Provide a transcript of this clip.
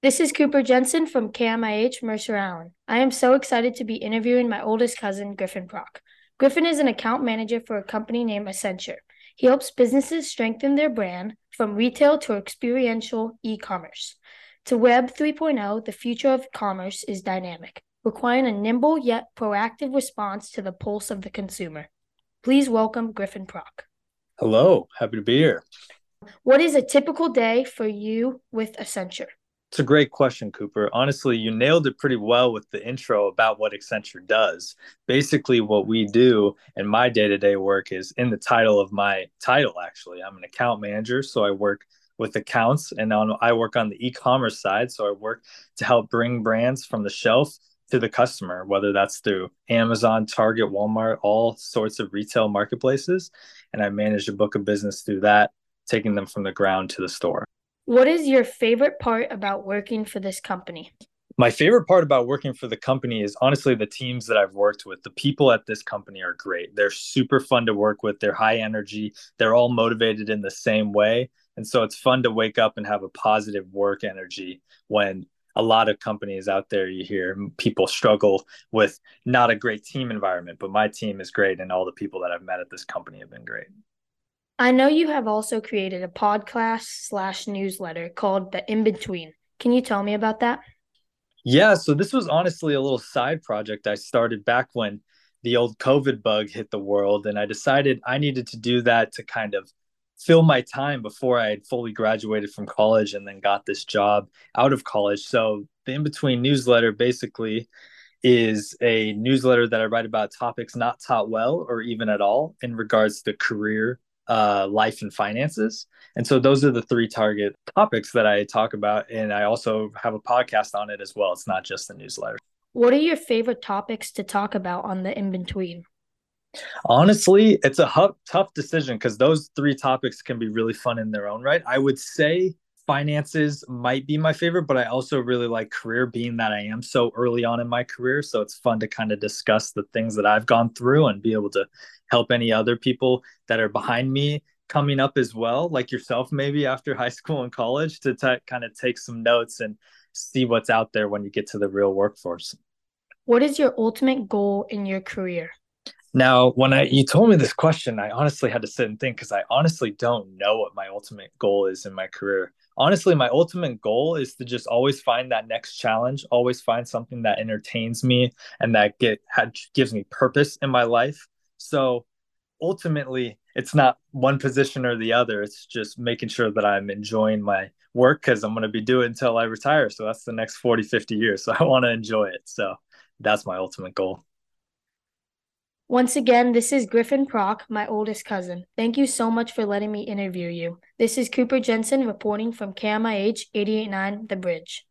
This is Cooper Jensen from KMIH Mercer Island. I am so excited to be interviewing my oldest cousin, Griffin Prock. Griffin is an account manager for a company named Accenture. He helps businesses strengthen their brand from retail to experiential e commerce. To Web 3.0, the future of commerce is dynamic, requiring a nimble yet proactive response to the pulse of the consumer. Please welcome Griffin Prock. Hello, happy to be here. What is a typical day for you with Accenture? It's a great question, Cooper. Honestly, you nailed it pretty well with the intro about what Accenture does. Basically, what we do in my day to day work is in the title of my title, actually. I'm an account manager, so I work with accounts and on, I work on the e commerce side. So I work to help bring brands from the shelf to the customer, whether that's through Amazon, Target, Walmart, all sorts of retail marketplaces. And I manage a book of business through that, taking them from the ground to the store. What is your favorite part about working for this company? My favorite part about working for the company is honestly the teams that I've worked with. The people at this company are great. They're super fun to work with. They're high energy. They're all motivated in the same way. And so it's fun to wake up and have a positive work energy when a lot of companies out there you hear people struggle with not a great team environment, but my team is great and all the people that I've met at this company have been great. I know you have also created a podcast slash newsletter called The In Between. Can you tell me about that? Yeah, so this was honestly a little side project I started back when the old COVID bug hit the world. And I decided I needed to do that to kind of fill my time before I had fully graduated from college and then got this job out of college. So the in between newsletter basically is a newsletter that I write about topics not taught well or even at all in regards to career uh, life and finances. And so those are the three target topics that I talk about. And I also have a podcast on it as well. It's not just the newsletter. What are your favorite topics to talk about on the in between? Honestly, it's a tough decision because those three topics can be really fun in their own right. I would say finances might be my favorite, but I also really like career being that I am so early on in my career. So it's fun to kind of discuss the things that I've gone through and be able to help any other people that are behind me coming up as well, like yourself, maybe after high school and college, to t- kind of take some notes and see what's out there when you get to the real workforce. What is your ultimate goal in your career? Now, when I you told me this question, I honestly had to sit and think because I honestly don't know what my ultimate goal is in my career honestly, my ultimate goal is to just always find that next challenge, always find something that entertains me and that get had, gives me purpose in my life. So ultimately, it's not one position or the other. It's just making sure that I'm enjoying my work because I'm going to be doing it until I retire. So that's the next 40, 50 years. So I want to enjoy it. So that's my ultimate goal. Once again, this is Griffin Prock, my oldest cousin. Thank you so much for letting me interview you. This is Cooper Jensen reporting from KMIH 889 The Bridge.